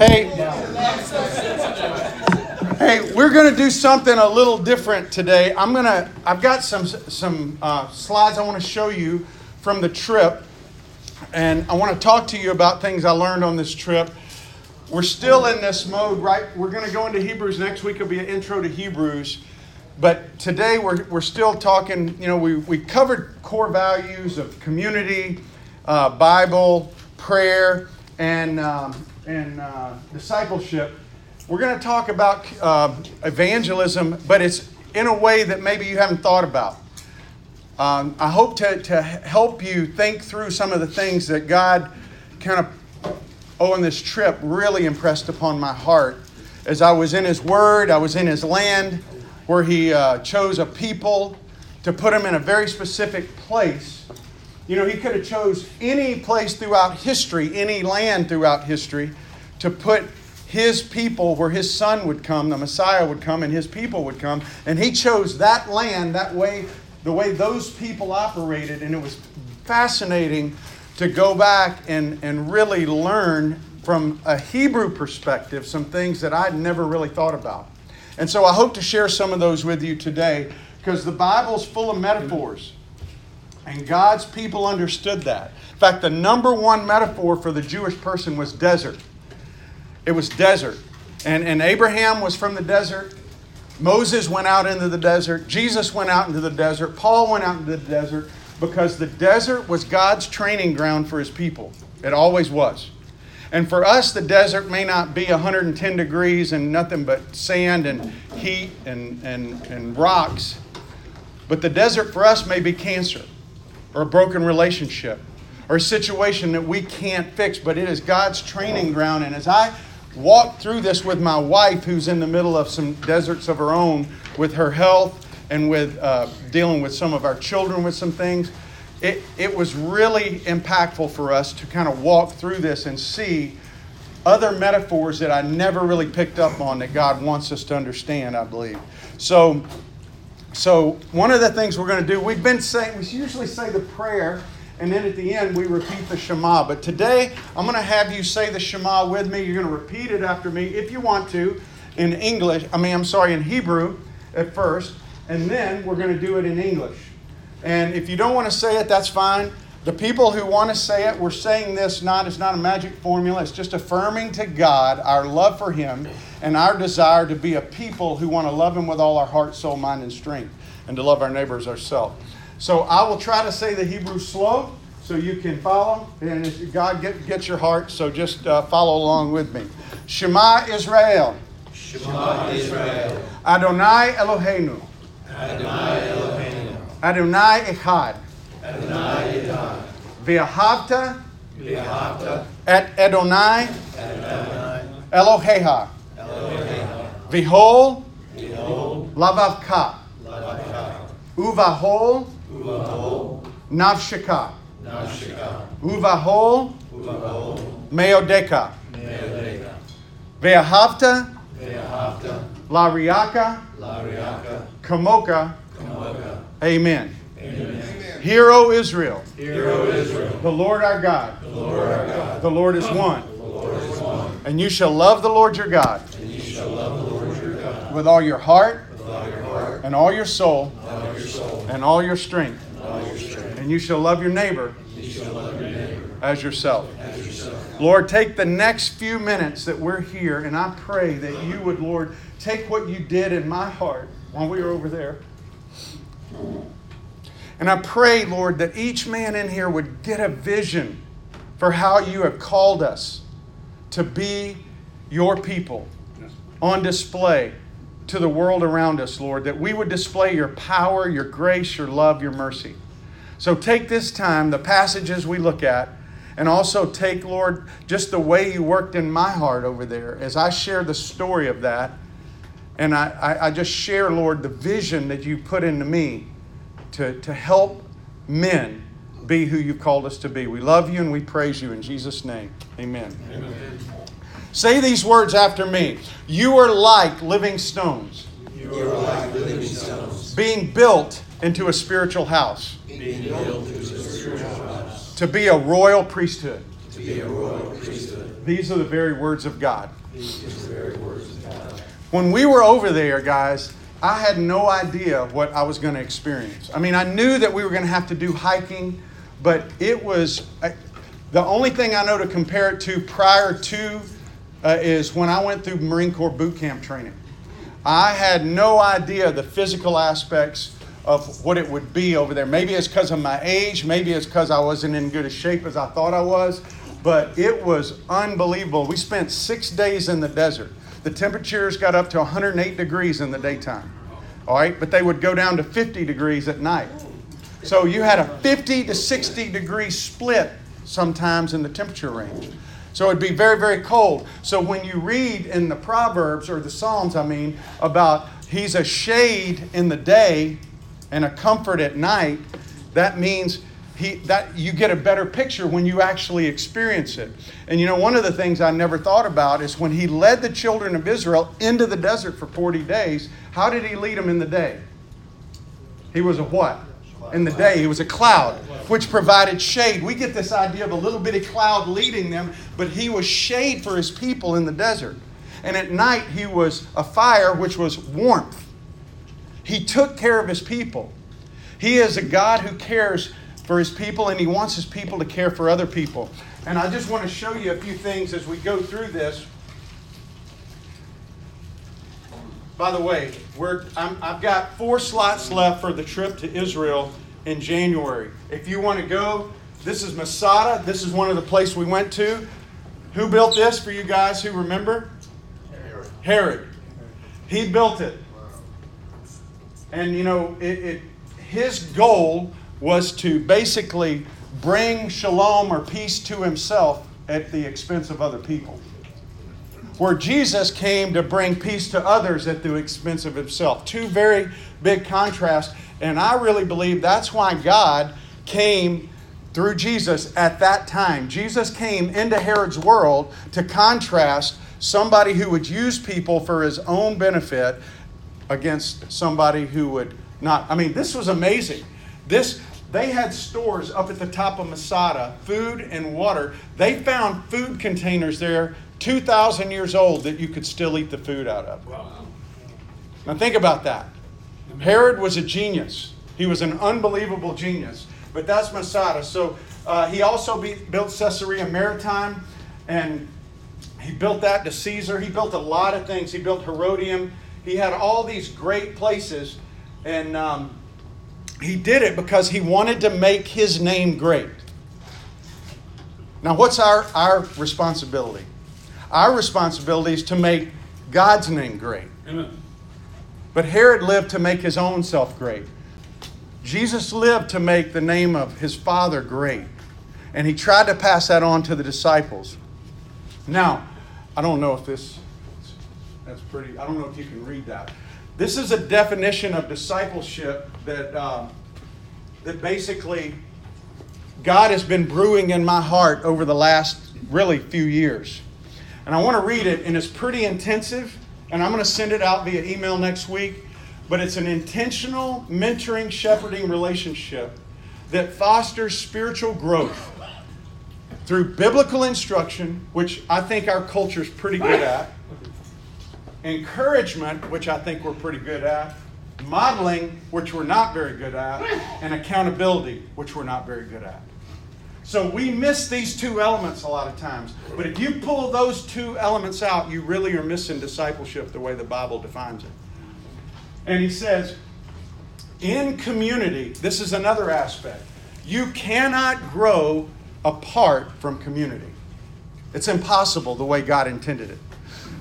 Hey, hey, we're going to do something a little different today. I'm going to. I've got some some uh, slides I want to show you from the trip, and I want to talk to you about things I learned on this trip. We're still in this mode, right? We're going to go into Hebrews next week. It'll be an intro to Hebrews. But today we're, we're still talking, you know, we, we covered core values of community, uh, Bible, prayer, and, um, and uh, discipleship. We're going to talk about uh, evangelism, but it's in a way that maybe you haven't thought about. Um, I hope to, to help you think through some of the things that God kind of, oh, on this trip really impressed upon my heart. As I was in His Word, I was in His land, where He uh, chose a people to put them in a very specific place. You know, He could have chose any place throughout history, any land throughout history, to put His people where His Son would come, the Messiah would come, and His people would come. And He chose that land that way the way those people operated, and it was fascinating to go back and, and really learn from a Hebrew perspective some things that I'd never really thought about. And so I hope to share some of those with you today because the Bible's full of metaphors. And God's people understood that. In fact, the number one metaphor for the Jewish person was desert. It was desert. And, and Abraham was from the desert. Moses went out into the desert. Jesus went out into the desert. Paul went out into the desert because the desert was God's training ground for his people. It always was. And for us, the desert may not be 110 degrees and nothing but sand and heat and, and, and rocks, but the desert for us may be cancer or a broken relationship or a situation that we can't fix, but it is God's training ground. And as I walked through this with my wife, who's in the middle of some deserts of her own with her health and with uh, dealing with some of our children with some things. It, it was really impactful for us to kind of walk through this and see other metaphors that I never really picked up on that God wants us to understand, I believe. So, so one of the things we're going to do, we've been saying, we usually say the prayer and then at the end we repeat the Shema. But today I'm going to have you say the Shema with me. You're going to repeat it after me if you want to in English. I mean, I'm sorry, in Hebrew at first, and then we're going to do it in English. And if you don't want to say it, that's fine. The people who want to say it, we're saying this not, it's not a magic formula, it's just affirming to God our love for Him and our desire to be a people who want to love Him with all our heart, soul, mind, and strength, and to love our neighbors ourselves. So I will try to say the Hebrew slow so you can follow. And God get, gets your heart, so just uh, follow along with me. Shema Israel. Shema Israel. Adonai Eloheinu. Adonai Eloheinu. Adonai Echad. Adonai Echad. V'ahavta et Adonai Adonai Eloheha. Behold, lavavka. Lavaka. Uvahol Uvahol. navshika. Nashika. Uvahol Uvahol. meodeka. Meodeka. Ve'ahavta Ve'ahavta. lariaka Lariaka. kamoka. Kamoka. Amen. Amen. Hear, O Israel, Hear, O Israel, the Lord our God, the Lord our God, the Lord is one. the Lord is one. And you shall love the Lord your God And you shall love the Lord your God with all your heart with all your heart, and all your soul all your soul, and all your strength. and all your strength. And you shall love your neighbor You shall love your neighbor as yourself. as yourself. Lord, take the next few minutes that we're here, and I pray that you would, Lord, take what you did in my heart while we were over there. And I pray, Lord, that each man in here would get a vision for how you have called us to be your people on display to the world around us, Lord, that we would display your power, your grace, your love, your mercy. So take this time, the passages we look at, and also take, Lord, just the way you worked in my heart over there as I share the story of that. And I, I, I just share, Lord, the vision that you put into me to, to help men be who you've called us to be. We love you and we praise you in Jesus' name. Amen. Amen. Say these words after me. You are like living stones, You are like living stones, being built into a spiritual house, being built into a spiritual house, to be a royal priesthood, to be a royal priesthood. These are the very words of God. These are the very words of God. When we were over there, guys, I had no idea what I was going to experience. I mean, I knew that we were going to have to do hiking, but it was I, the only thing I know to compare it to prior to uh, is when I went through Marine Corps boot camp training. I had no idea the physical aspects of what it would be over there. Maybe it's because of my age, maybe it's because I wasn't in good a shape as I thought I was, but it was unbelievable. We spent six days in the desert. The temperatures got up to 108 degrees in the daytime. All right, but they would go down to 50 degrees at night. So you had a 50 to 60 degree split sometimes in the temperature range. So it'd be very, very cold. So when you read in the Proverbs or the Psalms, I mean, about he's a shade in the day and a comfort at night, that means he, that you get a better picture when you actually experience it. And you know, one of the things I never thought about is when he led the children of Israel into the desert for 40 days, how did he lead them in the day? He was a what? In the day, he was a cloud, which provided shade. We get this idea of a little bitty cloud leading them, but he was shade for his people in the desert. And at night, he was a fire, which was warmth. He took care of his people. He is a God who cares for his people and he wants his people to care for other people. And I just want to show you a few things as we go through this. By the way, i have got four slots left for the trip to Israel in January. If you want to go, this is Masada. This is one of the places we went to. Who built this for you guys who remember? Herod. Herod. He built it. And you know, it, it, his goal was to basically bring shalom or peace to himself at the expense of other people where Jesus came to bring peace to others at the expense of himself. Two very big contrasts. And I really believe that's why God came through Jesus at that time. Jesus came into Herod's world to contrast somebody who would use people for his own benefit against somebody who would not. I mean, this was amazing. This they had stores up at the top of Masada, food and water. They found food containers there 2,000 years old that you could still eat the food out of. Wow. Now think about that. Herod was a genius. He was an unbelievable genius. But that's Masada. So uh, he also be, built Caesarea Maritima, and he built that to Caesar. He built a lot of things. He built Herodium. He had all these great places, and um, he did it because he wanted to make his name great. Now, what's our, our responsibility? Our responsibility is to make God's name great. Amen. But Herod lived to make his own self great. Jesus lived to make the name of his Father great. And he tried to pass that on to the disciples. Now, I don't know if this, that's pretty, I don't know if you can read that. This is a definition of discipleship that, uh, that basically God has been brewing in my heart over the last really few years. And I want to read it, and it's pretty intensive, and I'm going to send it out via email next week. But it's an intentional mentoring, shepherding relationship that fosters spiritual growth through biblical instruction, which I think our culture is pretty good at, encouragement, which I think we're pretty good at, modeling, which we're not very good at, and accountability, which we're not very good at. So we miss these two elements a lot of times. But if you pull those two elements out, you really are missing discipleship the way the Bible defines it. And he says, in community, this is another aspect. You cannot grow apart from community. It's impossible the way God intended it.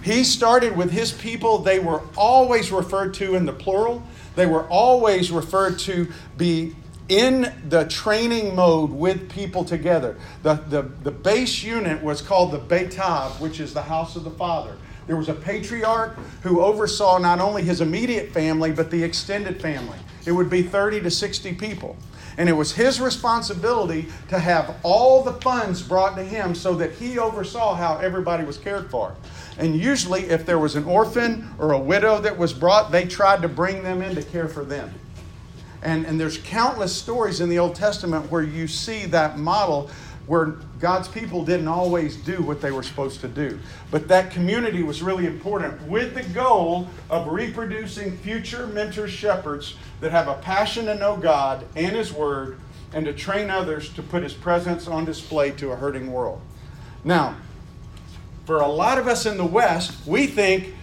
He started with his people. They were always referred to in the plural. They were always referred to be in the training mode with people together. The, the, the base unit was called the Beit Av, which is the house of the Father. There was a patriarch who oversaw not only his immediate family, but the extended family. It would be 30 to 60 people. And it was his responsibility to have all the funds brought to him so that he oversaw how everybody was cared for. And usually, if there was an orphan or a widow that was brought, they tried to bring them in to care for them. And, and there's countless stories in the Old Testament where you see that model where God's people didn't always do what they were supposed to do. But that community was really important with the goal of reproducing future mentor shepherds that have a passion to know God and His Word and to train others to put His presence on display to a hurting world. Now, for a lot of us in the West, we think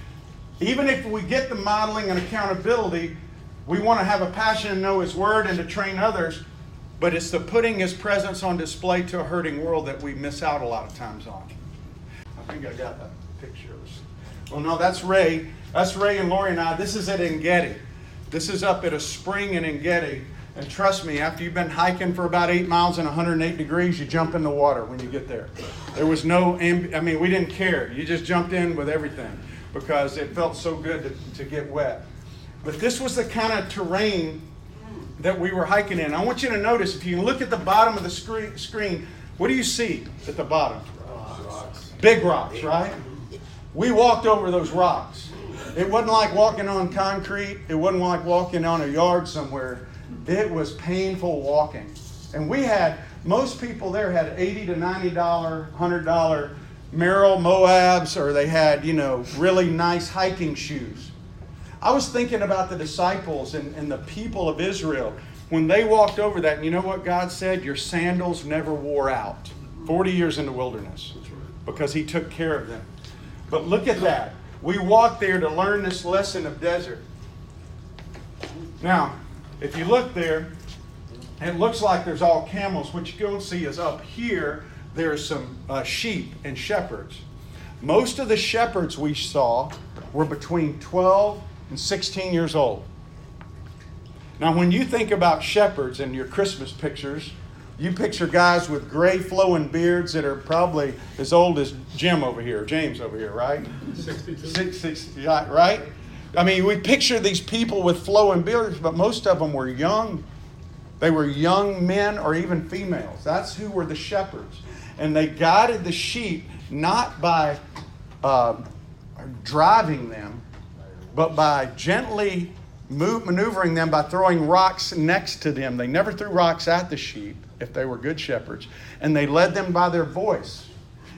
even if we get the modeling and accountability, we want to have a passion to know His Word and to train others, but it's the putting His presence on display to a hurting world that we miss out a lot of times on. I think I got a picture. Well, no, that's Ray. That's Ray and Lori and I. This is at Engedi. This is up at a spring in Engedi. And trust me, after you've been hiking for about eight miles and 108 degrees, you jump in the water when you get there. There was no, amb- I mean, we didn't care. You just jumped in with everything because it felt so good to, to get wet. But this was the kind of terrain that we were hiking in. I want you to notice if you look at the bottom of the screen, screen what do you see at the bottom? Rocks. Big rocks, right? We walked over those rocks. It wasn't like walking on concrete, it wasn't like walking on a yard somewhere. It was painful walking. And we had, most people there had 80 to 90 dollar, 100 dollar Merrell Moabs, or they had, you know, really nice hiking shoes. I was thinking about the disciples and, and the people of Israel when they walked over that. And you know what God said? Your sandals never wore out. 40 years in the wilderness because He took care of them. But look at that. We walked there to learn this lesson of desert. Now, if you look there, it looks like there's all camels. What you don't see is up here, there's some uh, sheep and shepherds. Most of the shepherds we saw were between 12 and 16 years old. Now, when you think about shepherds in your Christmas pictures, you picture guys with gray flowing beards that are probably as old as Jim over here, James over here, right? 62. Six, six, right? I mean, we picture these people with flowing beards, but most of them were young. They were young men or even females. That's who were the shepherds. And they guided the sheep not by uh, driving them, but by gently move, maneuvering them by throwing rocks next to them. They never threw rocks at the sheep if they were good shepherds. And they led them by their voice.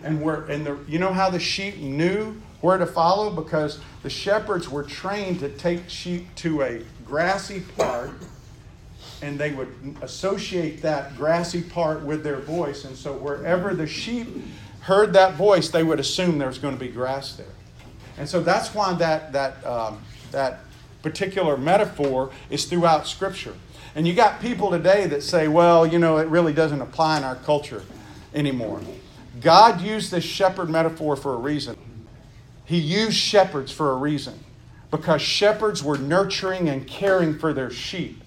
And, were, and the, you know how the sheep knew where to follow? Because the shepherds were trained to take sheep to a grassy part and they would associate that grassy part with their voice. And so wherever the sheep heard that voice, they would assume there was going to be grass there. And so that's why that, that, um, that particular metaphor is throughout Scripture. And you got people today that say, well, you know, it really doesn't apply in our culture anymore. God used this shepherd metaphor for a reason. He used shepherds for a reason because shepherds were nurturing and caring for their sheep.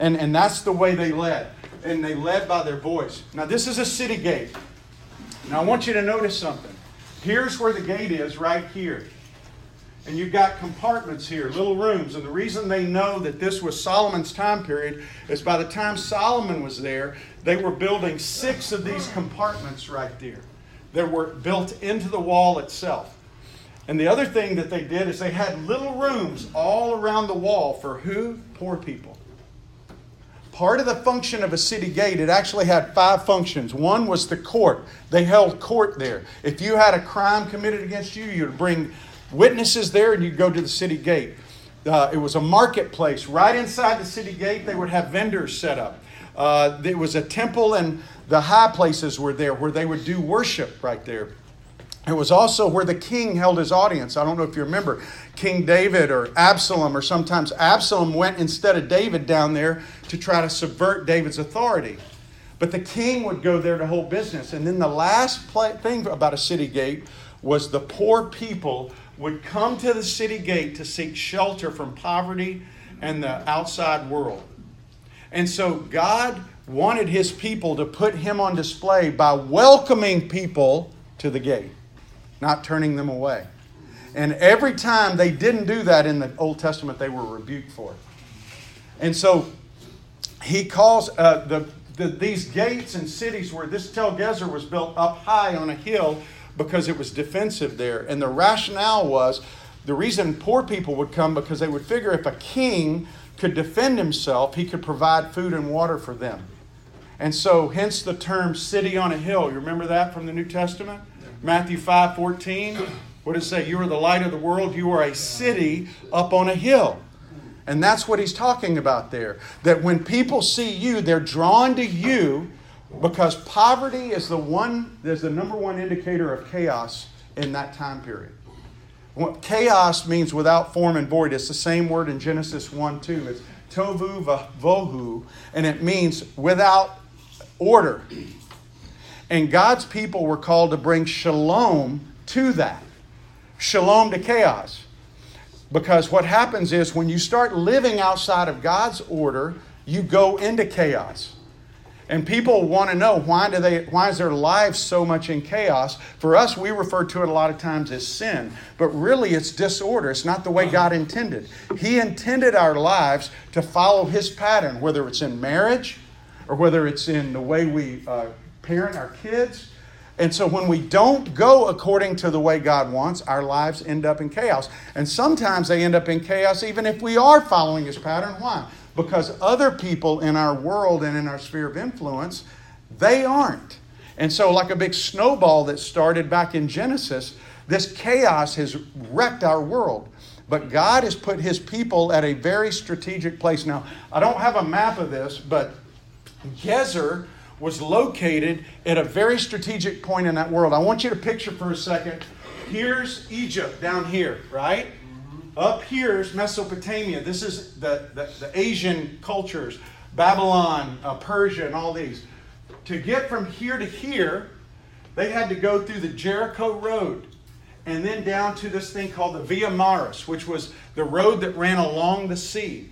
And, and that's the way they led. And they led by their voice. Now, this is a city gate. Now, I want you to notice something. Here's where the gate is, right here. And you've got compartments here, little rooms. And the reason they know that this was Solomon's time period is by the time Solomon was there, they were building six of these compartments right there that were built into the wall itself. And the other thing that they did is they had little rooms all around the wall for who? Poor people. Part of the function of a city gate, it actually had five functions. One was the court. They held court there. If you had a crime committed against you, you'd bring witnesses there and you'd go to the city gate. Uh, it was a marketplace. Right inside the city gate, they would have vendors set up. Uh, there was a temple, and the high places were there where they would do worship right there. It was also where the king held his audience. I don't know if you remember King David or Absalom, or sometimes Absalom went instead of David down there to try to subvert David's authority. But the king would go there to hold business. And then the last thing about a city gate was the poor people would come to the city gate to seek shelter from poverty and the outside world. And so God wanted his people to put him on display by welcoming people to the gate, not turning them away. And every time they didn't do that in the Old Testament, they were rebuked for it. And so he calls uh, the, the, these gates and cities where this Tel Gezer was built up high on a hill because it was defensive there. And the rationale was the reason poor people would come because they would figure if a king could defend himself, he could provide food and water for them. And so, hence the term city on a hill. You remember that from the New Testament? Matthew 5 14. What does it say? You are the light of the world. You are a city up on a hill. And that's what he's talking about there. That when people see you, they're drawn to you because poverty is the one, is the number one indicator of chaos in that time period. Chaos means without form and void. It's the same word in Genesis 1 2. It's tovu vohu, and it means without order. And God's people were called to bring shalom to that. Shalom to chaos. Because what happens is when you start living outside of God's order, you go into chaos. And people want to know why do they why is their lives so much in chaos? For us, we refer to it a lot of times as sin, but really it's disorder. It's not the way God intended. He intended our lives to follow His pattern, whether it's in marriage or whether it's in the way we uh, parent our kids. And so when we don't go according to the way God wants, our lives end up in chaos. And sometimes they end up in chaos even if we are following His pattern. Why? because other people in our world and in our sphere of influence, they aren't. And so, like a big snowball that started back in Genesis, this chaos has wrecked our world. But God has put his people at a very strategic place. Now, I don't have a map of this, but Gezer was located at a very strategic point in that world. I want you to picture for a second. Here's Egypt down here, right? Up here is Mesopotamia. This is the, the, the Asian cultures, Babylon, uh, Persia, and all these. To get from here to here, they had to go through the Jericho Road and then down to this thing called the Via Maris, which was the road that ran along the sea.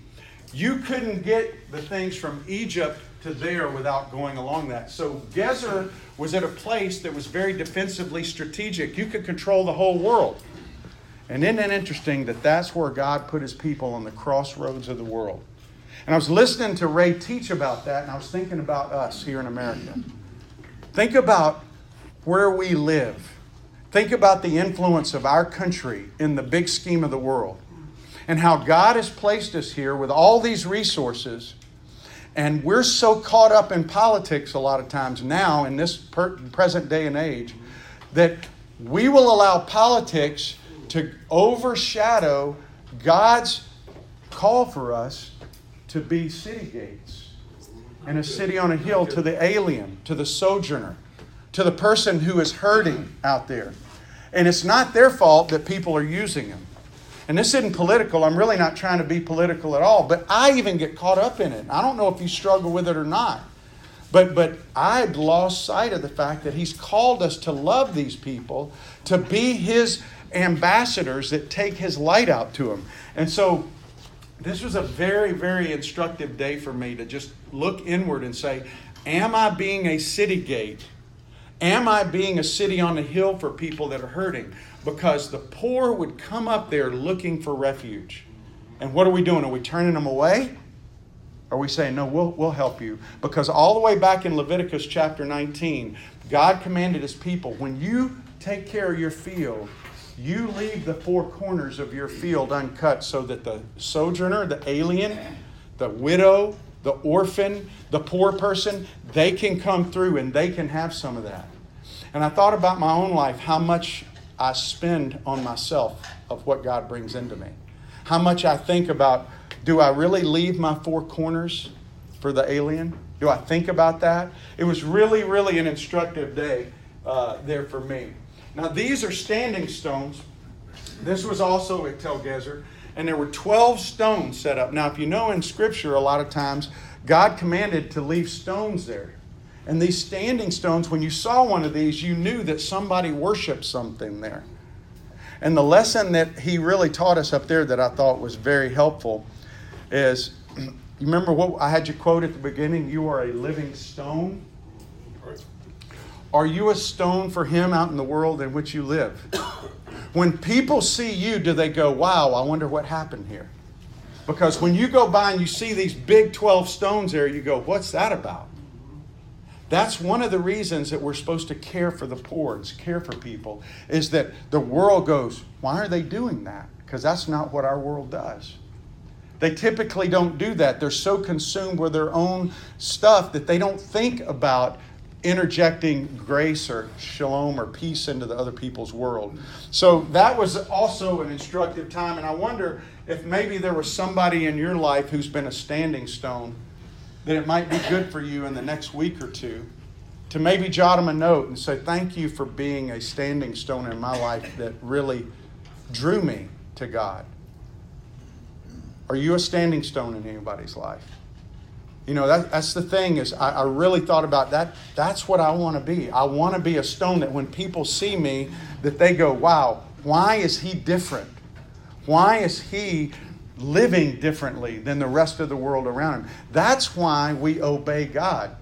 You couldn't get the things from Egypt to there without going along that. So Gezer was at a place that was very defensively strategic. You could control the whole world. And isn't it interesting that that's where God put his people on the crossroads of the world? And I was listening to Ray teach about that, and I was thinking about us here in America. Think about where we live. Think about the influence of our country in the big scheme of the world. And how God has placed us here with all these resources. And we're so caught up in politics a lot of times now, in this per- present day and age, that we will allow politics to overshadow God's call for us to be city gates and a city on a hill to the alien, to the sojourner, to the person who is hurting out there. And it's not their fault that people are using them. And this isn't political. I'm really not trying to be political at all, but I even get caught up in it. I don't know if you struggle with it or not. But, but I'd lost sight of the fact that He's called us to love these people, to be His ambassadors that take his light out to them. And so this was a very, very instructive day for me to just look inward and say, Am I being a city gate? Am I being a city on a hill for people that are hurting? Because the poor would come up there looking for refuge. And what are we doing? Are we turning them away? Are we saying, no, we'll, we'll help you? Because all the way back in Leviticus chapter 19, God commanded his people, when you take care of your field, you leave the four corners of your field uncut so that the sojourner, the alien, the widow, the orphan, the poor person, they can come through and they can have some of that. And I thought about my own life, how much I spend on myself of what God brings into me. How much I think about do I really leave my four corners for the alien? Do I think about that? It was really, really an instructive day uh, there for me. Now, these are standing stones. This was also at Tel Gezer, and there were 12 stones set up. Now, if you know in Scripture, a lot of times God commanded to leave stones there. And these standing stones, when you saw one of these, you knew that somebody worshiped something there. And the lesson that he really taught us up there that I thought was very helpful is you remember what I had you quote at the beginning? You are a living stone. Are you a stone for him out in the world in which you live? When people see you, do they go, wow, I wonder what happened here? Because when you go by and you see these big 12 stones there, you go, what's that about? That's one of the reasons that we're supposed to care for the poor and care for people, is that the world goes, why are they doing that? Because that's not what our world does. They typically don't do that. They're so consumed with their own stuff that they don't think about interjecting grace or shalom or peace into the other people's world. So that was also an instructive time. And I wonder if maybe there was somebody in your life who's been a standing stone that it might be good for you in the next week or two to maybe jot them a note and say, Thank you for being a standing stone in my life that really drew me to God. Are you a standing stone in anybody's life? You know, that, that's the thing is I, I really thought about that. That's what I want to be. I want to be a stone that when people see me, that they go, wow, why is he different? Why is he living differently than the rest of the world around him? That's why we obey God.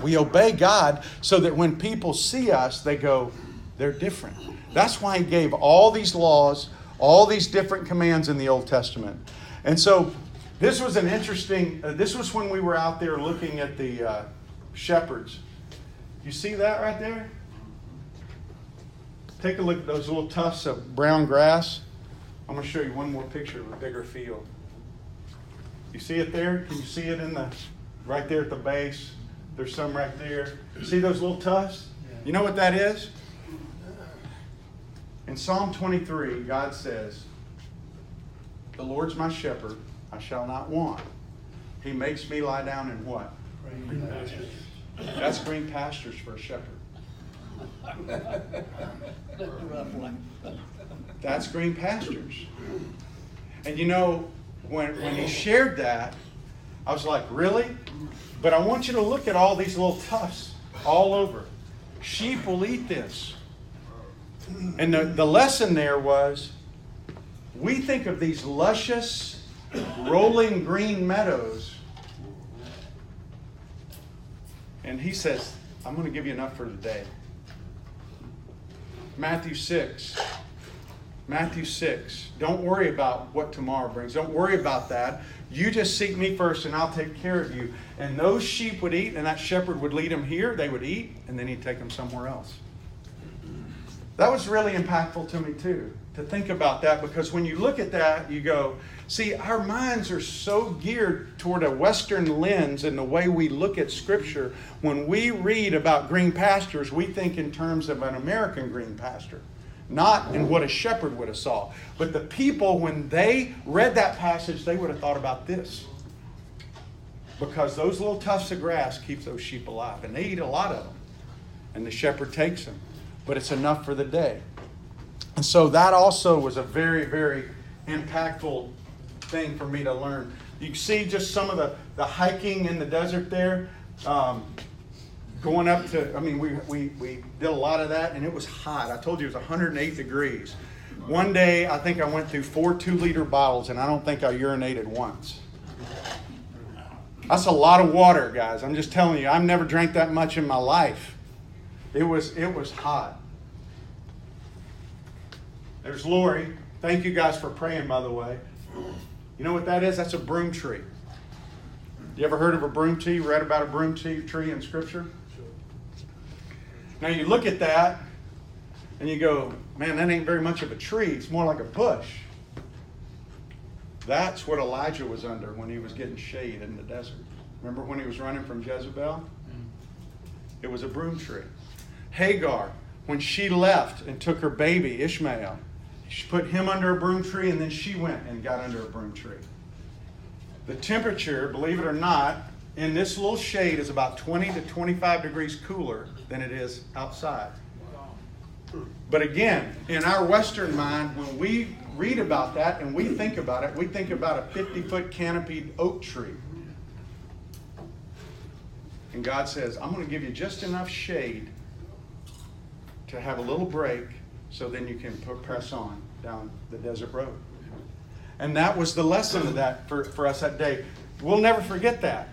We obey God so that when people see us, they go, they're different. That's why he gave all these laws, all these different commands in the Old Testament. And so this was an interesting, uh, this was when we were out there looking at the uh, shepherds. You see that right there? Take a look at those little tufts of brown grass. I'm going to show you one more picture of a bigger field. You see it there? Can you see it in the right there at the base? There's some right there. See those little tufts? You know what that is? In Psalm 23, God says, The Lord's my shepherd, I shall not want. He makes me lie down in what? Green pastures. That's green pastures for a shepherd. That's green pastures. And you know, when, when he shared that, I was like, really? But I want you to look at all these little tufts all over. Sheep will eat this. And the, the lesson there was we think of these luscious, rolling green meadows. And he says, I'm going to give you enough for today. Matthew 6. Matthew 6. Don't worry about what tomorrow brings. Don't worry about that. You just seek me first and I'll take care of you. And those sheep would eat, and that shepherd would lead them here. They would eat, and then he'd take them somewhere else. That was really impactful to me, too, to think about that because when you look at that, you go, see, our minds are so geared toward a Western lens in the way we look at Scripture. When we read about green pastures, we think in terms of an American green pasture not in what a shepherd would have saw. But the people, when they read that passage, they would have thought about this. Because those little tufts of grass keep those sheep alive, and they eat a lot of them. And the shepherd takes them, but it's enough for the day. And so that also was a very, very impactful thing for me to learn. You see just some of the, the hiking in the desert there. Um, going up to, I mean, we, we, we did a lot of that and it was hot. I told you it was 108 degrees. One day, I think I went through four two liter bottles and I don't think I urinated once. That's a lot of water, guys. I'm just telling you, I've never drank that much in my life. It was, it was hot. There's Lori. Thank you guys for praying, by the way. You know what that is? That's a broom tree. You ever heard of a broom tree? Read about a broom tree in Scripture? Now you look at that and you go, man, that ain't very much of a tree. It's more like a bush. That's what Elijah was under when he was getting shade in the desert. Remember when he was running from Jezebel? It was a broom tree. Hagar, when she left and took her baby, Ishmael, she put him under a broom tree and then she went and got under a broom tree. The temperature, believe it or not, in this little shade is about 20 to 25 degrees cooler than it is outside. But again, in our Western mind, when we read about that and we think about it, we think about a 50 foot canopied oak tree. And God says, I'm going to give you just enough shade to have a little break so then you can press on down the desert road. And that was the lesson of that for, for us that day. We'll never forget that.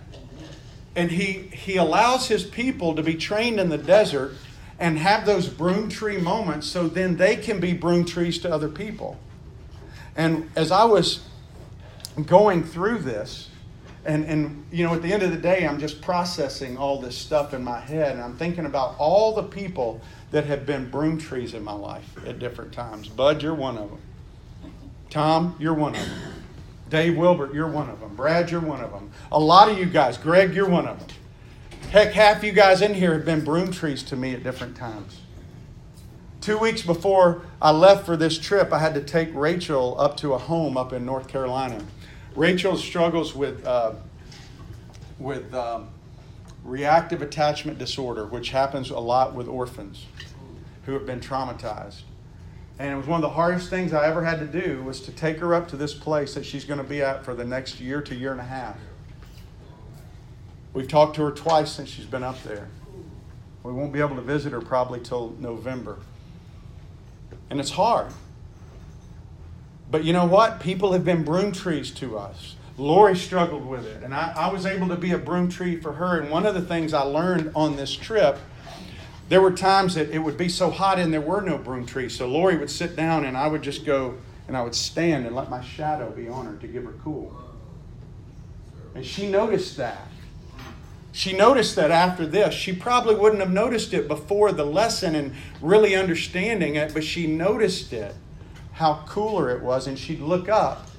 And he, he allows his people to be trained in the desert and have those broom tree moments so then they can be broom trees to other people. And as I was going through this, and, and you know, at the end of the day, I'm just processing all this stuff in my head, and I'm thinking about all the people that have been broom trees in my life at different times. Bud, you're one of them. Tom, you're one of them. Dave Wilbert, you're one of them. Brad, you're one of them. A lot of you guys, Greg, you're one of them. Heck, half you guys in here have been broom trees to me at different times. Two weeks before I left for this trip, I had to take Rachel up to a home up in North Carolina. Rachel struggles with, uh, with um, reactive attachment disorder, which happens a lot with orphans who have been traumatized. And it was one of the hardest things I ever had to do was to take her up to this place that she's going to be at for the next year to year and a half. We've talked to her twice since she's been up there. We won't be able to visit her probably till November. And it's hard. But you know what? People have been broom trees to us. Lori struggled with it, and I, I was able to be a broom tree for her. And one of the things I learned on this trip, there were times that it would be so hot and there were no broom trees. So Lori would sit down, and I would just go and I would stand and let my shadow be on her to give her cool. And she noticed that. She noticed that after this. She probably wouldn't have noticed it before the lesson and really understanding it, but she noticed it, how cooler it was, and she'd look up.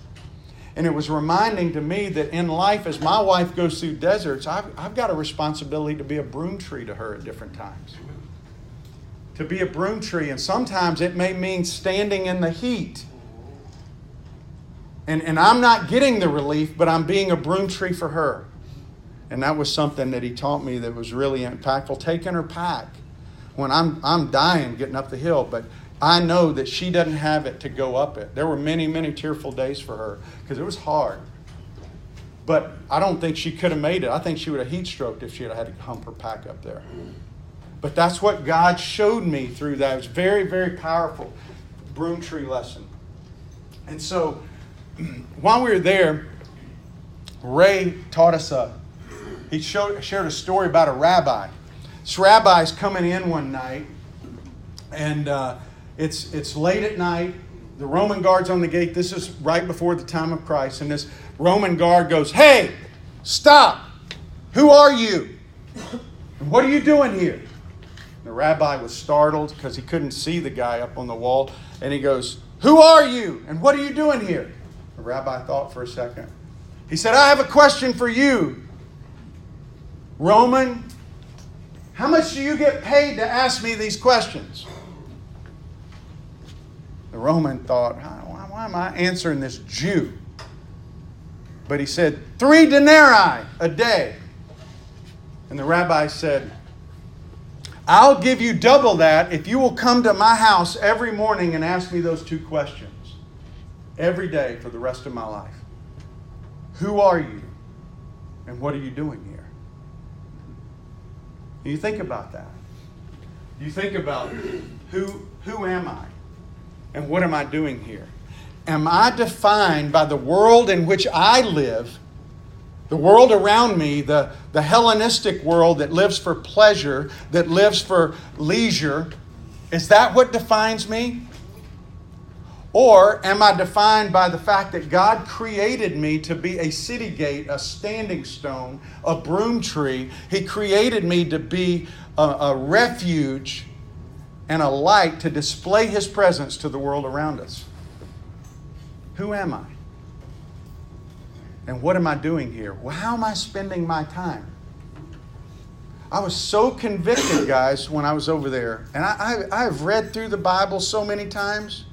And it was reminding to me that in life, as my wife goes through deserts, I've, I've got a responsibility to be a broom tree to her at different times. To be a broom tree, and sometimes it may mean standing in the heat. And, and I'm not getting the relief, but I'm being a broom tree for her. And that was something that he taught me that was really impactful. Taking her pack when I'm, I'm dying getting up the hill, but I know that she doesn't have it to go up it. There were many, many tearful days for her because it was hard. But I don't think she could have made it. I think she would have heat stroked if she had had to hump her pack up there. But that's what God showed me through that. It was very, very powerful broom tree lesson. And so while we were there, Ray taught us a he showed, shared a story about a rabbi. This rabbi's coming in one night, and uh, it's, it's late at night. The Roman guard's on the gate. This is right before the time of Christ. And this Roman guard goes, Hey, stop! Who are you? What are you doing here? The rabbi was startled because he couldn't see the guy up on the wall. And he goes, Who are you? And what are you doing here? The rabbi thought for a second. He said, I have a question for you. Roman, how much do you get paid to ask me these questions? The Roman thought, why, why am I answering this Jew? But he said, three denarii a day. And the rabbi said, I'll give you double that if you will come to my house every morning and ask me those two questions every day for the rest of my life. Who are you? And what are you doing here? You think about that. You think about who, who am I? And what am I doing here? Am I defined by the world in which I live, the world around me, the, the Hellenistic world that lives for pleasure, that lives for leisure? Is that what defines me? Or am I defined by the fact that God created me to be a city gate, a standing stone, a broom tree? He created me to be a, a, refuge and a light to display His presence to the world around us. Who am I? And what am I doing here? Well, how am I spending my time? I was so convicted, guys, when I was over there. And I, I, I've read through the Bible so many times.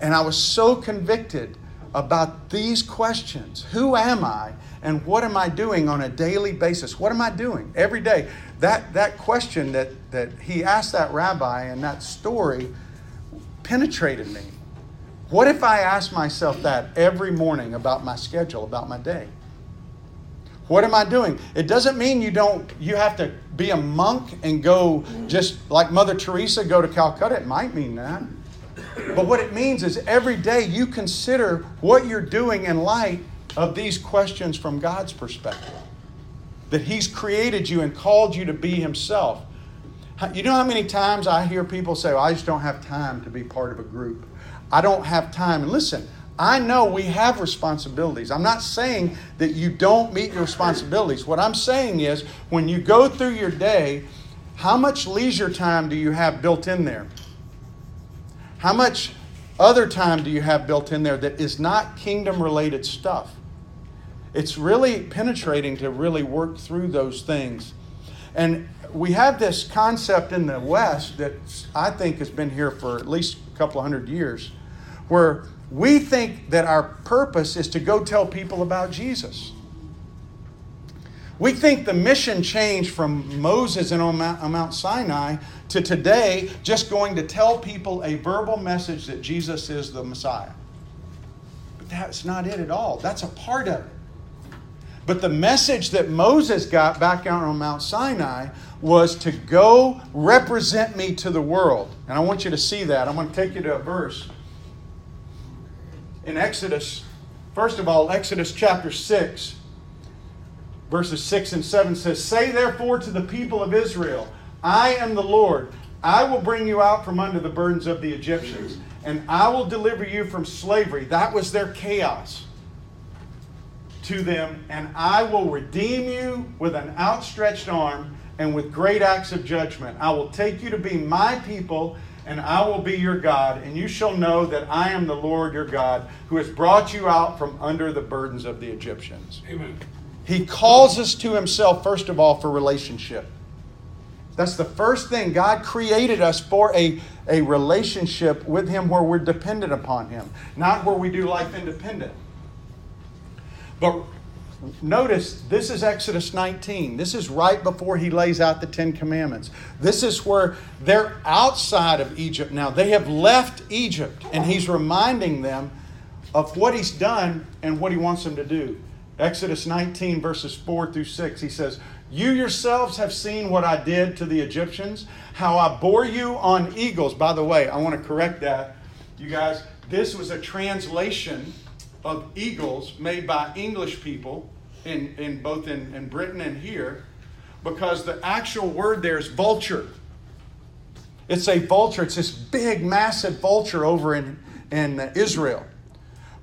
And I was so convicted about these questions Who am I? And what am I doing on a daily basis? What am I doing every day? That, that question that, that he asked that rabbi and that story penetrated me. What if I ask myself that every morning about my schedule, about my day? What am I doing? It doesn't mean you don't you have to be a monk and go just like Mother Teresa go to Calcutta. It might mean that. But what it means is every day you consider what you're doing in light of these questions from God's perspective. That He's created you and called you to be Himself. You know how many times I hear people say, well, I just don't have time to be part of a group. I don't have time. And listen, I know we have responsibilities. I'm not saying that you don't meet your responsibilities. What I'm saying is when you go through your day, how much leisure time do you have built in there? How much other time do you have built in there that is not kingdom related stuff? It's really penetrating to really work through those things. And we have this concept in the West that I think has been here for at least couple hundred years, where we think that our purpose is to go tell people about Jesus. We think the mission changed from Moses and on Mount, on Mount Sinai to today just going to tell people a verbal message that Jesus is the Messiah. But that's not it at all. That's a part of it. But the message that Moses got back out on Mount Sinai was to go represent me to the world. And I want you to see that. I'm going to take you to a verse in Exodus. First of all, Exodus chapter 6 verses 6 and 7 says, Say therefore to the people of Israel, I am the Lord. I will bring you out from under the burdens of the Egyptians, and I will deliver you from slavery. That was their chaos to them, and I will redeem you with an outstretched arm and with great acts of judgment. I will take you to be my people, and I will be your God, and you shall know that I am the Lord your God, who has brought you out from under the burdens of the Egyptians. Amen. He calls us to Himself, first of all, for relationship. That's the first thing. God created us for a, a relationship with Him where we're dependent upon Him, not where we do life independent. But notice this is Exodus 19. This is right before He lays out the Ten Commandments. This is where they're outside of Egypt now. They have left Egypt, and He's reminding them of what He's done and what He wants them to do. Exodus 19, verses 4 through 6, he says, You yourselves have seen what I did to the Egyptians, how I bore you on eagles. By the way, I want to correct that. You guys, this was a translation of eagles made by English people in, in both in, in Britain and here, because the actual word there is vulture. It's a vulture, it's this big, massive vulture over in, in Israel.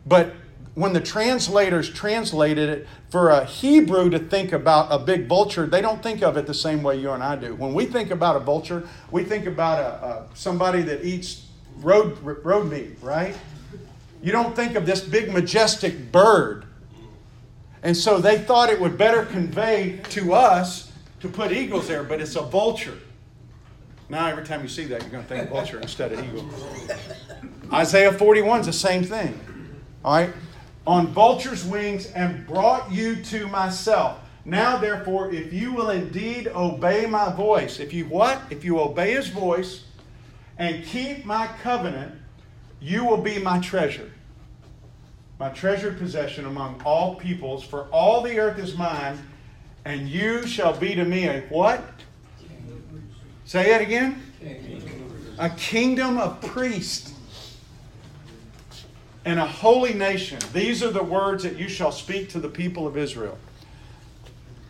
But when the translators translated it for a Hebrew to think about a big vulture, they don't think of it the same way you and I do. When we think about a vulture, we think about a, a somebody that eats road road meat, right? You don't think of this big majestic bird. And so they thought it would better convey to us to put eagles there, but it's a vulture. Now every time you see that, you're going to think vulture instead of eagle. Isaiah 41 is the same thing. All right? on vulture's wings and brought you to myself. Now, therefore, if you will indeed obey my voice, if you what? If you obey his voice and keep my covenant, you will be my treasure, my treasured possession among all peoples, for all the earth is mine, and you shall be to me a what? Say it again. A kingdom of priests and a holy nation. These are the words that you shall speak to the people of Israel.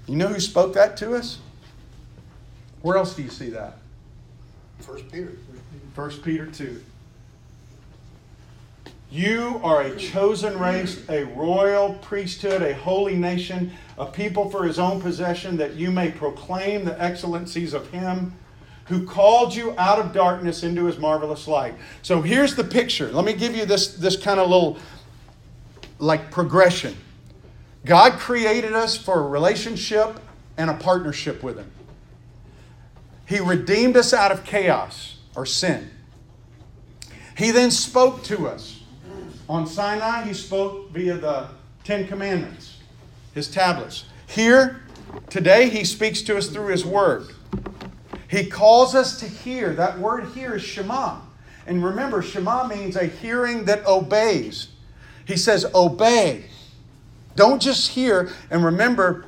You know who spoke that to us? Where else do you see that? First Peter. First Peter 2. You are a chosen race, a royal priesthood, a holy nation, a people for his own possession, that you may proclaim the excellencies of him who called you out of darkness into his marvelous light. So here's the picture. Let me give you this, this kind of little like progression. God created us for a relationship and a partnership with him. He redeemed us out of chaos or sin. He then spoke to us. On Sinai, he spoke via the Ten Commandments, his tablets. Here, today, he speaks to us through his word. He calls us to hear. That word here is Shema. And remember, Shema means a hearing that obeys. He says, obey. Don't just hear. And remember,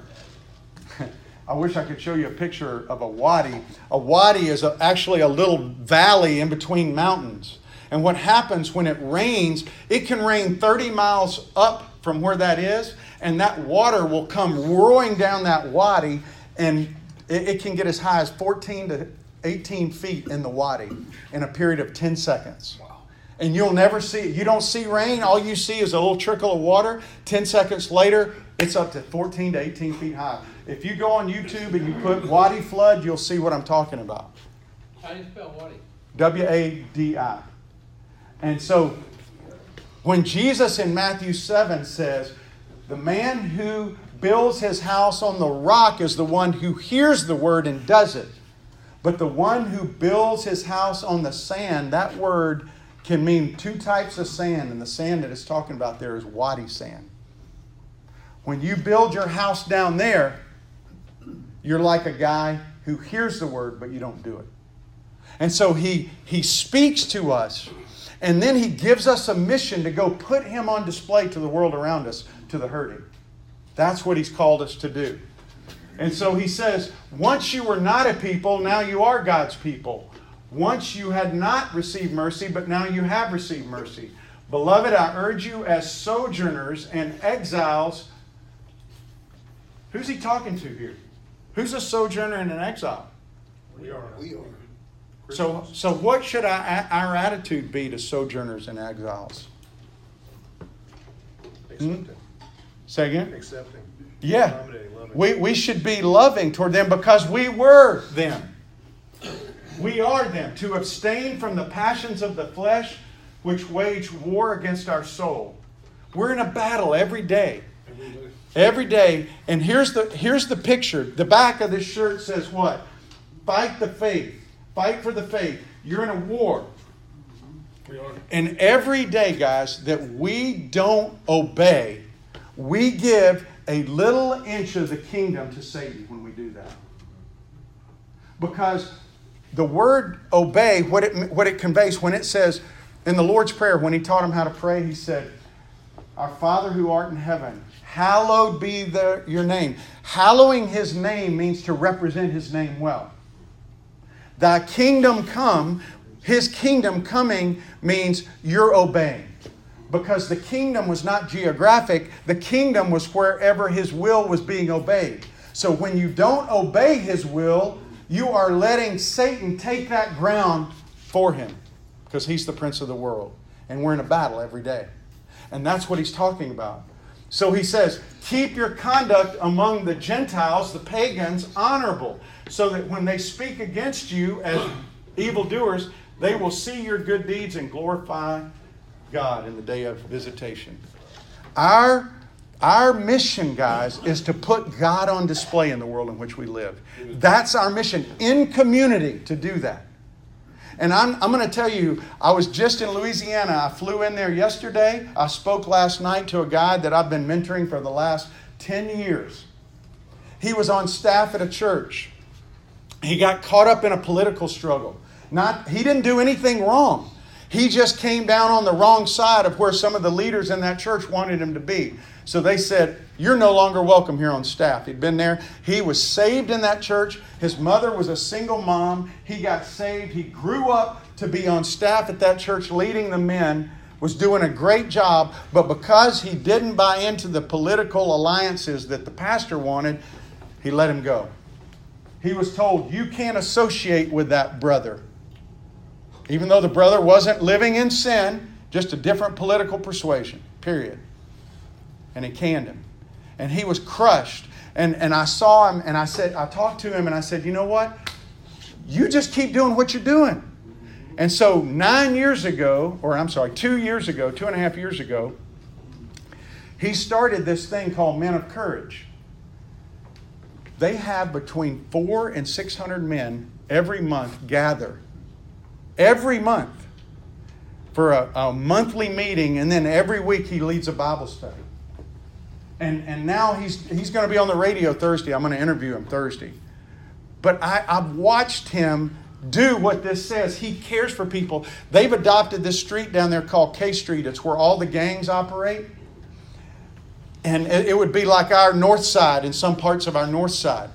I wish I could show you a picture of a wadi. A wadi is a, actually a little valley in between mountains. And what happens when it rains, it can rain 30 miles up from where that is, and that water will come roaring down that wadi and it, it can get as high as 14 to 18 feet in the wadi in a period of 10 seconds. And you'll never see it. You don't see rain. All you see is a little trickle of water. 10 seconds later, it's up to 14 to 18 feet high. If you go on YouTube and you put wadi flood, you'll see what I'm talking about. How do you spell Wadi? W A D I. And so When Jesus in Matthew 7 says, The man who builds his house on the rock is the one who hears the word and does it. But the one who builds his house on the sand, that word can mean two types of sand, and the sand that it's talking about there is wadi sand. When you build your house down there, you're like a guy who hears the word, but you don't do it. And so he, he speaks to us, and then he gives us a mission to go put him on display to the world around us, to the hurting. That's what he's called us to do. And so he says, once you were not a people, now you are God's people. Once you had not received mercy, but now you have received mercy. Beloved, I urge you as sojourners and exiles. Who's he talking to here? Who's a sojourner and an exile? We are. We are. So, so what should our, our attitude be to sojourners and exiles? Accepting. Hmm? Say again? Accepting. Yeah. We, we should be loving toward them because we were them. We are them. To abstain from the passions of the flesh which wage war against our soul. We're in a battle every day. Every day. Every day. And here's the, here's the picture. The back of this shirt says what? Fight the faith. Fight for the faith. You're in a war. And every day, guys, that we don't obey, we give a little inch of the kingdom to Satan when we do that. Because the word obey, what it, what it conveys, when it says in the Lord's Prayer, when he taught him how to pray, he said, Our Father who art in heaven, hallowed be the, your name. Hallowing his name means to represent his name well. Thy kingdom come, his kingdom coming means you're obeying. Because the kingdom was not geographic, the kingdom was wherever his will was being obeyed. So when you don't obey his will, you are letting Satan take that ground for him. Because he's the prince of the world. And we're in a battle every day. And that's what he's talking about. So he says, Keep your conduct among the Gentiles, the pagans, honorable, so that when they speak against you as evildoers, they will see your good deeds and glorify God in the day of visitation. Our, our mission, guys, is to put God on display in the world in which we live. That's our mission in community to do that. And I'm, I'm going to tell you, I was just in Louisiana. I flew in there yesterday. I spoke last night to a guy that I've been mentoring for the last 10 years. He was on staff at a church. He got caught up in a political struggle. Not, he didn't do anything wrong. He just came down on the wrong side of where some of the leaders in that church wanted him to be. So they said, You're no longer welcome here on staff. He'd been there. He was saved in that church. His mother was a single mom. He got saved. He grew up to be on staff at that church, leading the men, was doing a great job. But because he didn't buy into the political alliances that the pastor wanted, he let him go. He was told, You can't associate with that brother. Even though the brother wasn't living in sin, just a different political persuasion, period. And he canned him. And he was crushed. And, and I saw him and I said, I talked to him and I said, you know what? You just keep doing what you're doing. And so nine years ago, or I'm sorry, two years ago, two and a half years ago, he started this thing called Men of Courage. They have between four and six hundred men every month gather every month for a, a, monthly meeting, and then every week he leads a Bible study. And, and now he's, he's going to be on the radio Thursday. I'm going to interview him Thursday. But I, I've watched him do what this says. He cares for people. They've adopted this street down there called K Street, it's where all the gangs operate. And it, would be like our north side in some parts of our north side.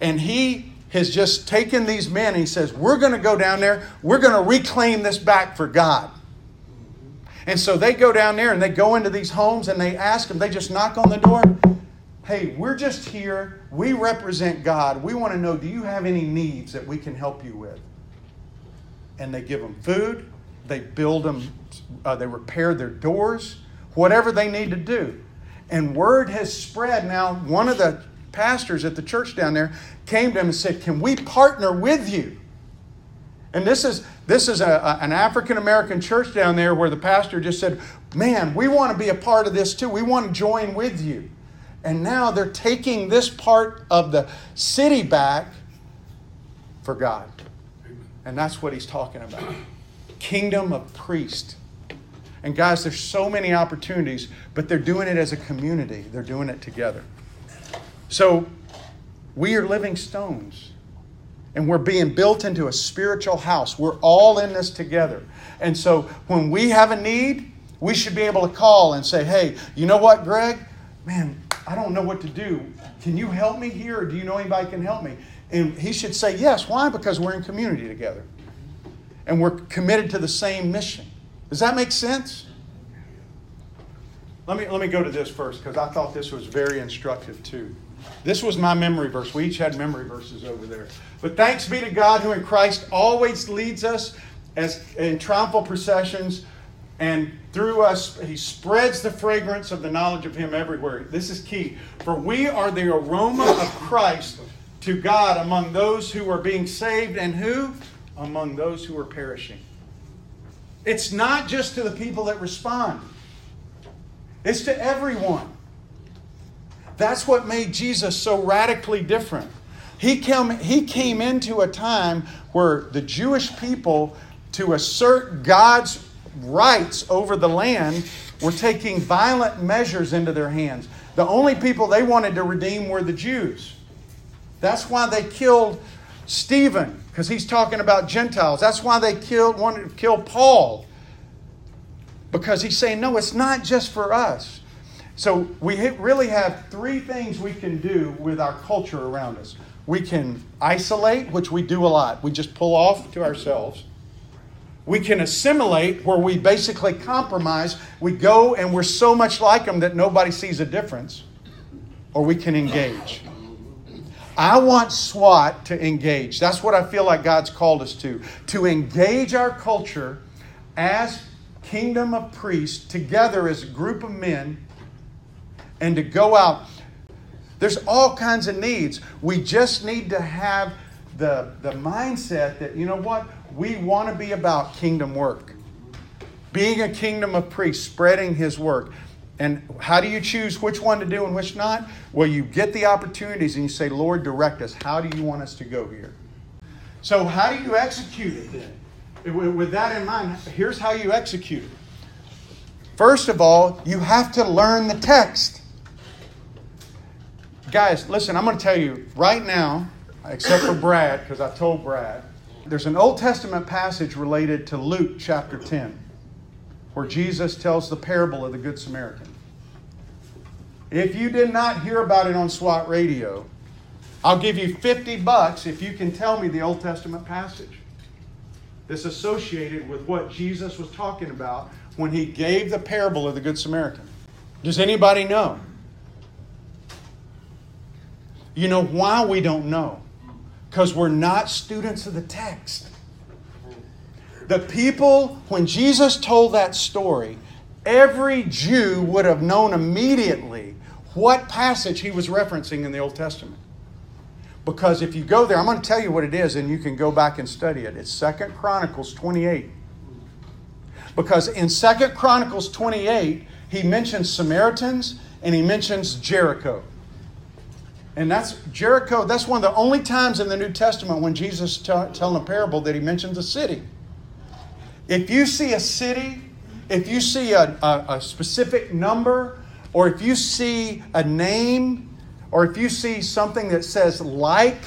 And he has just taken these men and he says, We're going to go down there, we're going to reclaim this back for God. And so they go down there and they go into these homes and they ask them, they just knock on the door. Hey, we're just here. We represent God. We want to know do you have any needs that we can help you with? And they give them food, they build them, uh, they repair their doors, whatever they need to do. And word has spread. Now, one of the pastors at the church down there came to him and said, Can we partner with you? And this is this is a, a- an African American church down there where the pastor just said, "Man, we want to be a part of this too. We want to join with you." And now they're taking this part of the city back for God. And that's what he's talking about. Kingdom of priest. And guys, there's so many opportunities, but they're doing it as a community. They're doing it together. So we are living stones. And we're being built into a spiritual house. We're all in this together. And so when we have a need, we should be able to call and say, hey, you know what, Greg? Man, I don't know what to do. Can you help me here? Or do you know anybody can help me? And he should say yes. Why? Because we're in community together. And we're committed to the same mission. Does that make sense? Let me, let me go to this first because I thought this was very instructive too. This was my memory verse. We each had memory verses over there. But thanks be to God who in Christ always leads us as in triumphal processions and through us he spreads the fragrance of the knowledge of him everywhere. This is key. For we are the aroma of Christ to God among those who are being saved and who? Among those who are perishing. It's not just to the people that respond. It's to everyone. That's what made Jesus so radically different. He came, he came into a time where the Jewish people, to assert God's rights over the land, were taking violent measures into their hands. The only people they wanted to redeem were the Jews. That's why they killed Stephen, because he's talking about Gentiles. That's why they killed, wanted to kill Paul, because he's saying, no, it's not just for us. So we really have three things we can do with our culture around us. We can isolate, which we do a lot. We just pull off to ourselves. We can assimilate, where we basically compromise. We go and we're so much like them that nobody sees a difference. Or we can engage. I want SWAT to engage. That's what I feel like God's called us to. To engage our culture as kingdom of priests together as a group of men and to go out. There's all kinds of needs. We just need to have the, the mindset that, you know what? We want to be about kingdom work. Being a kingdom of priests, spreading his work. And how do you choose which one to do and which not? Well, you get the opportunities and you say, Lord, direct us. How do you want us to go here? So, how do you execute it then? With that in mind, here's how you execute it. First of all, you have to learn the text. Guys, listen, I'm going to tell you right now, except for Brad, because I told Brad, there's an Old Testament passage related to Luke chapter 10 where Jesus tells the parable of the Good Samaritan. If you did not hear about it on SWAT radio, I'll give you 50 bucks if you can tell me the Old Testament passage that's associated with what Jesus was talking about when he gave the parable of the Good Samaritan. Does anybody know? You know why we don't know? Because we're not students of the text. The people, when Jesus told that story, every Jew would have known immediately what passage he was referencing in the Old Testament. Because if you go there, I'm going to tell you what it is, and you can go back and study it. It's Second Chronicles 28. Because in Second Chronicles 28, he mentions Samaritans and he mentions Jericho. And that's Jericho, that's one of the only times in the New Testament when Jesus t- telling a parable that he mentions a city. If you see a city, if you see a, a, a specific number, or if you see a name, or if you see something that says like,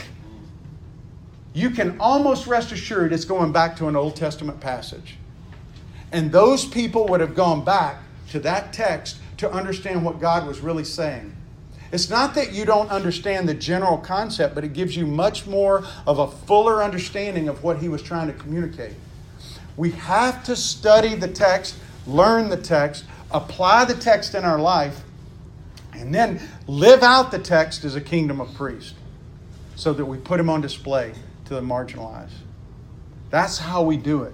you can almost rest assured it's going back to an Old Testament passage. And those people would have gone back to that text to understand what God was really saying. It's not that you don't understand the general concept, but it gives you much more of a fuller understanding of what he was trying to communicate. We have to study the text, learn the text, apply the text in our life, and then live out the text as a kingdom of priests so that we put him on display to the marginalized. That's how we do it.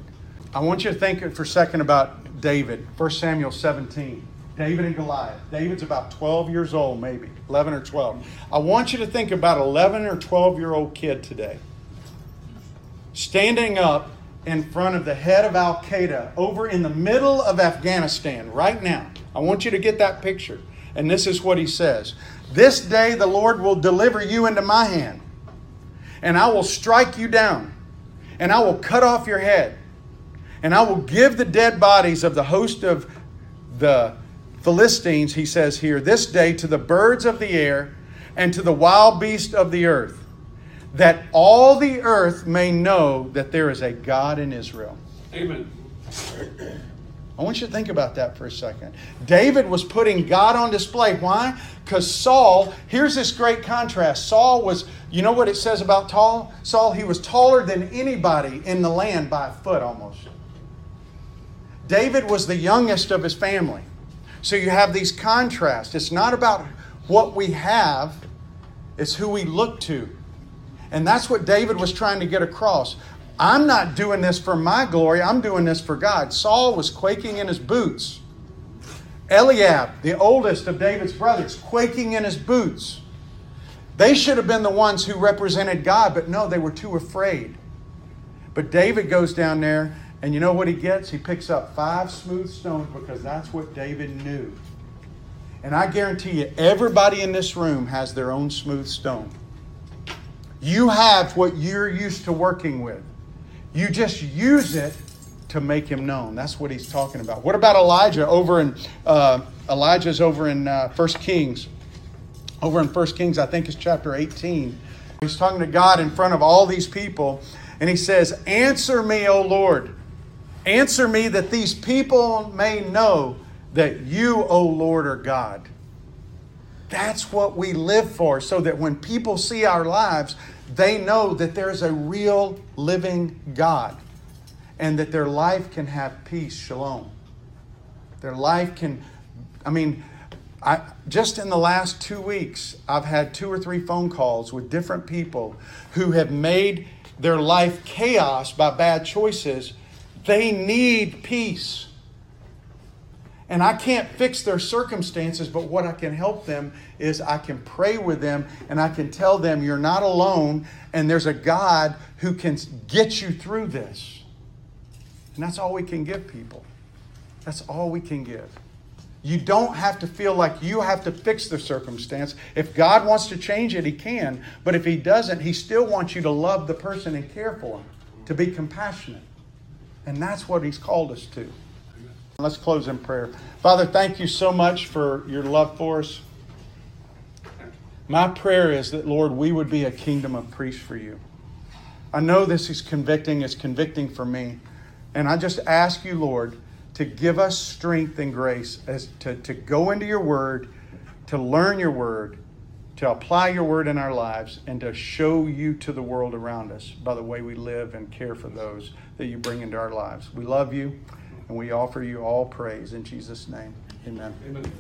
I want you to think for a second about David, 1 Samuel 17. David and Goliath. David's about 12 years old, maybe 11 or 12. I want you to think about 11 or 12 year old kid today standing up in front of the head of Al Qaeda over in the middle of Afghanistan right now. I want you to get that picture. And this is what he says This day the Lord will deliver you into my hand, and I will strike you down, and I will cut off your head, and I will give the dead bodies of the host of the Philistines, he says here, this day to the birds of the air and to the wild beasts of the earth that all the earth may know that there is a God in Israel. Amen. I want you to think about that for a second. David was putting God on display. Why? Because Saul, here's this great contrast. Saul was, you know what it says about tall? Saul, he was taller than anybody in the land by a foot almost. David was the youngest of his family. So you have these contrasts. It's not about what we have, it's who we look to. And that's what David was trying to get across. I'm not doing this for my glory, I'm doing this for God. Saul was quaking in his boots. Eliab, the oldest of David's brothers, quaking in his boots. They should have been the ones who represented God, but no, they were too afraid. But David goes down there, and you know what he gets? He picks up five smooth stones because that's what David knew. And I guarantee you, everybody in this room has their own smooth stone. You have what you're used to working with. You just use it to make him known. That's what he's talking about. What about Elijah over in uh, Elijah's over in uh, First Kings? Over in First Kings, I think it's chapter 18. He's talking to God in front of all these people, and he says, "Answer me, O Lord. Answer me that these people may know that you, O Lord, are God." That's what we live for, so that when people see our lives, they know that there's a real living God and that their life can have peace, shalom. Their life can, I mean, I, just in the last two weeks, I've had two or three phone calls with different people who have made their life chaos by bad choices. They need peace. And I can't fix their circumstances, but what I can help them is I can pray with them and I can tell them you're not alone and there's a God who can get you through this. And that's all we can give people. That's all we can give. You don't have to feel like you have to fix the circumstance. If God wants to change it, He can. But if He doesn't, He still wants you to love the person and care for him, to be compassionate. And that's what He's called us to. Let's close in prayer. Father, thank you so much for your love for us. My prayer is that, Lord, we would be a kingdom of priests for you. I know this is convicting, it's convicting for me. And I just ask you, Lord, to give us strength and grace as to, to go into your word, to learn your word, to apply your word in our lives, and to show you to the world around us by the way we live and care for those that you bring into our lives. We love you. And we offer you all praise in Jesus' name. Amen. Amen.